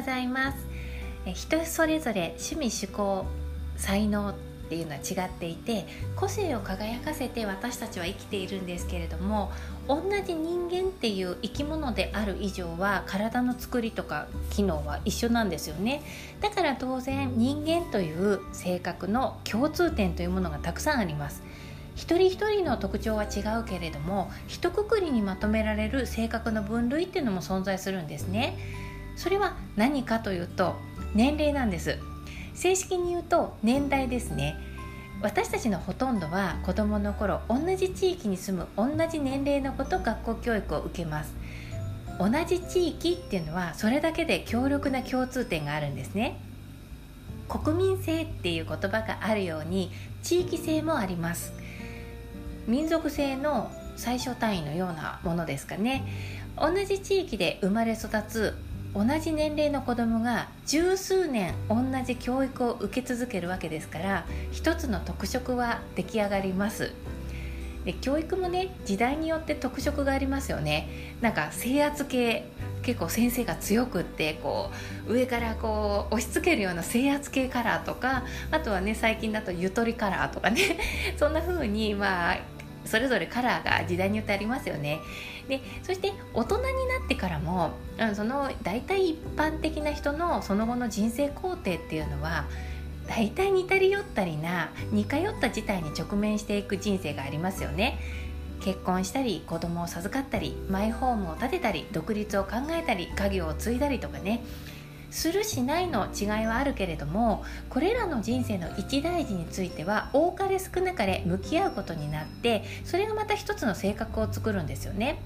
ございます。人それぞれ趣味趣向才能っていうのは違っていて個性を輝かせて私たちは生きているんですけれども同じ人間っていう生き物である以上は体の作りとか機能は一緒なんですよね。だから当然人間という性格の共通点というものがたくさんあります。一人一人の特徴は違うけれども一括りにまとめられる性格の分類っていうのも存在するんですね。それは何かというと年齢なんです。正式に言うと年代ですね。私たちのほとんどは子どもの頃同じ地域に住む同じ年齢の子と学校教育を受けます。同じ地域っていうのはそれだけで強力な共通点があるんですね。国民性っていう言葉があるように地域性もあります。民族性の最小単位のようなものですかね。同じ地域で生まれ育つ同じ年齢の子供が十数年同じ教育を受け続けるわけですから一つの特色は出来上がります。で教育もね時代によって特色がありますよね。なんか制圧系結構先生が強くってこう上からこう押し付けるような制圧系カラーとかあとはね最近だとゆとりカラーとかね。そんな風にまあそれぞれカラーが時代によってありますよね。でそして大人になってからもその大体一般的な人のその後の人生工程っていうのは大体似たり寄ったりな似通った事態に直面していく人生がありますよね。結婚したり子供を授かったりマイホームを建てたり独立を考えたり家業を継いだりとかね。するしないの違いはあるけれどもこれらの人生の一大事については多かれ少なかれ向き合うことになってそれがまた一つの性格を作るんですよね。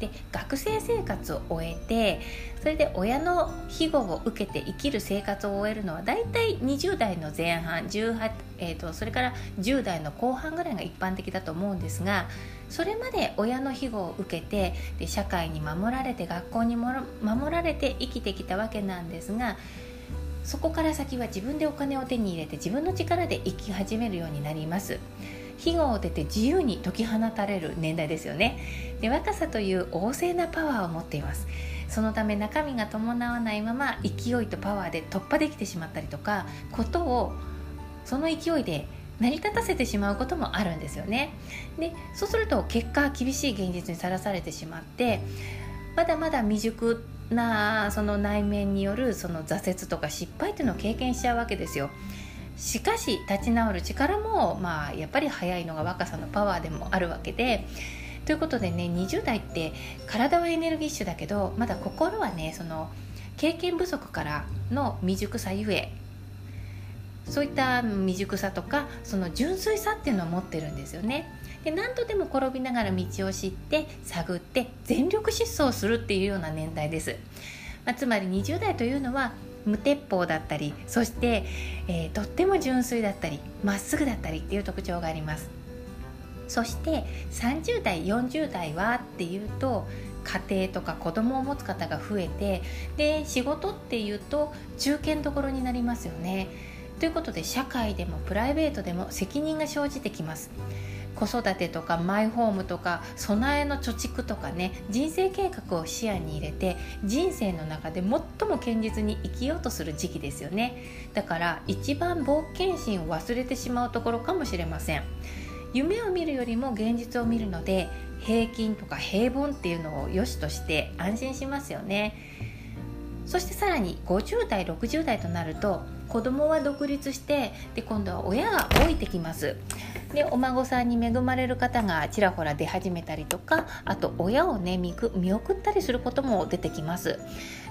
で学生生活を終えてそれで親の庇護を受けて生きる生活を終えるのはだいたい20代の前半18、えーと、それから10代の後半ぐらいが一般的だと思うんですがそれまで親の庇護を受けてで社会に守られて学校にも守られて生きてきたわけなんですがそこから先は自分でお金を手に入れて自分の力で生き始めるようになります。庇護を出て自由に解き放たれる年代ですよねで若さという旺盛なパワーを持っていますそのため中身が伴わないまま勢いとパワーで突破できてしまったりとかことをその勢いで成り立たせてしまうこともあるんですよね。でそうすると結果厳しい現実にさらされてしまってまだまだ未熟なその内面によるその挫折とか失敗っていうのを経験しちゃうわけですよ。しかし立ち直る力も、まあ、やっぱり早いのが若さのパワーでもあるわけで。ということでね20代って体はエネルギッシュだけどまだ心はねその経験不足からの未熟さゆえそういった未熟さとかその純粋さっていうのを持ってるんですよね。で何度でも転びながら道を知って探って全力疾走するっていうような年代です。まあ、つまり20代というのは無鉄砲だったりそして、えー、とっても純粋だったりまっすぐだったりっていう特徴がありますそして30代40代はっていうと家庭とか子供を持つ方が増えてで仕事っていうと中堅どころになりますよねということで社会でもプライベートでも責任が生じてきます。子育てとかマイホームとか備えの貯蓄とかね人生計画を視野に入れて人生の中で最も堅実に生きようとする時期ですよね。だから一番冒険心を忘れてしまうところかもしれません。夢を見るよりも現実を見るので平均とか平凡っていうのを良しとして安心しますよね。そしてさらに50代60代となると子供は独立してで今度は親が老いてきますでお孫さんに恵まれる方がちらほら出始めたりとかあと親をね見送ったりすることも出てきます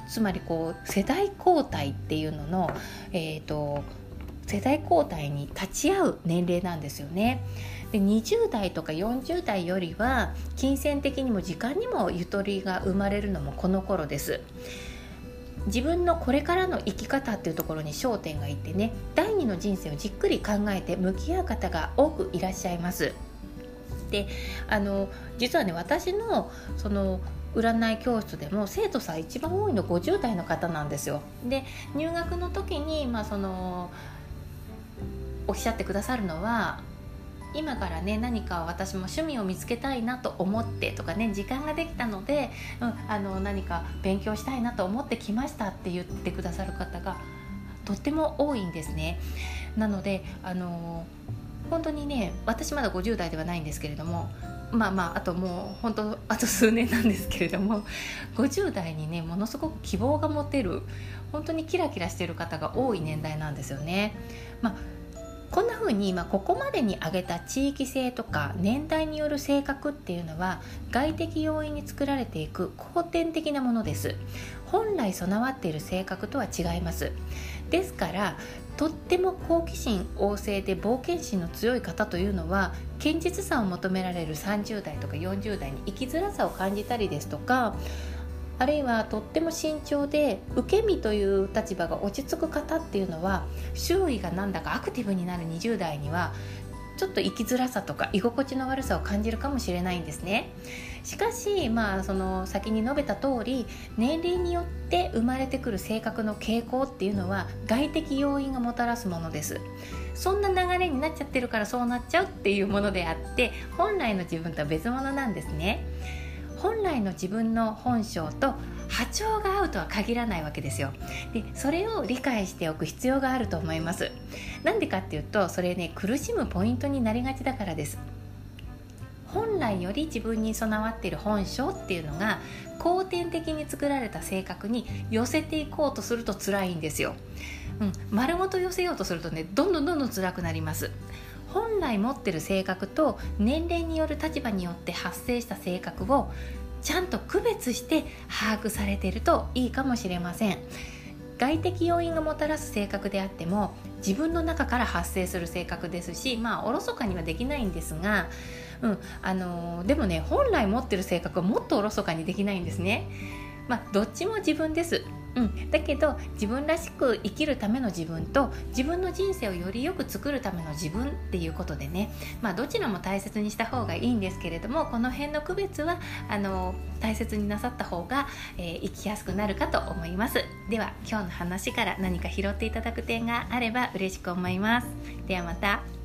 つまりこう世代交代っていうのの、えーと、世代交代に立ち会う年齢なんですよね。で20代とか40代よりは金銭的にも時間にもゆとりが生まれるのもこの頃です。自分のこれからの生き方っていうところに焦点がいってね第二の人生をじっくり考えて向き合う方が多くいらっしゃいます。であの実はね私のその占い教室でも生徒さん一番多いの50代の方なんですよ。で入学の時に、まあ、そのおっしゃってくださるのは今からね何か私も趣味を見つけたいなと思ってとかね時間ができたので、うん、あの何か勉強したいなと思ってきましたって言ってくださる方がとっても多いんですね。なのであの本当にね私まだ50代ではないんですけれどもまあまああともう本当あと数年なんですけれども50代にねものすごく希望が持てる本当にキラキラしてる方が多い年代なんですよね。まあこんな風に、まあ、ここまでに挙げた地域性とか年代による性格っていうのは外的要因に作られていく後天的なものです。本来備わっている性格とは違います。ですからとっても好奇心旺盛で冒険心の強い方というのは堅実さを求められる30代とか40代に生きづらさを感じたりですとかあるいはとっても慎重で受け身という立場が落ち着く方っていうのは周囲がなんだかアクティブになる20代にはちょっと生きづらさとか居心地の悪さを感じるかもしれないんですね。しかしまあその先に述べた通り年齢によって生まれてくる性格の傾向っていうのは外的要因がもたらすものです。そんな流れになっちゃってるからそうなっちゃうっていうものであって本来の自分とは別物なんですね。本来の自分の本性と波長が合うとは限らないわけですよ。でそれを理解しておく必要があると思います。なんでかっていうとそれね苦しむポイントになりがちだからです。本来より自分に備わっている本性っていうのが後天的に作られた性格に寄せていこうとすると辛いんですよ、うん、丸ごと寄せようとするとねどんどんどんどん辛くなります。本来持ってる性格と年齢による立場によって発生した性格をちゃんと区別して把握されているといいかもしれません。外的要因がもたらす性格であっても自分の中から発生する性格ですしまあおろそかにはできないんですが、うんあのー、でもね本来持ってる性格はもっとおろそかにできないんですね。まあどっちも自分です。うん、だけど自分らしく生きるための自分と自分の人生をよりよく作るための自分っていうことでね、まあ、どちらも大切にした方がいいんですけれどもこの辺の区別はあの大切になさった方が、えー、生きやすくなるかと思います。では今日の話から何か拾っていただく点があれば嬉しく思います。ではまた。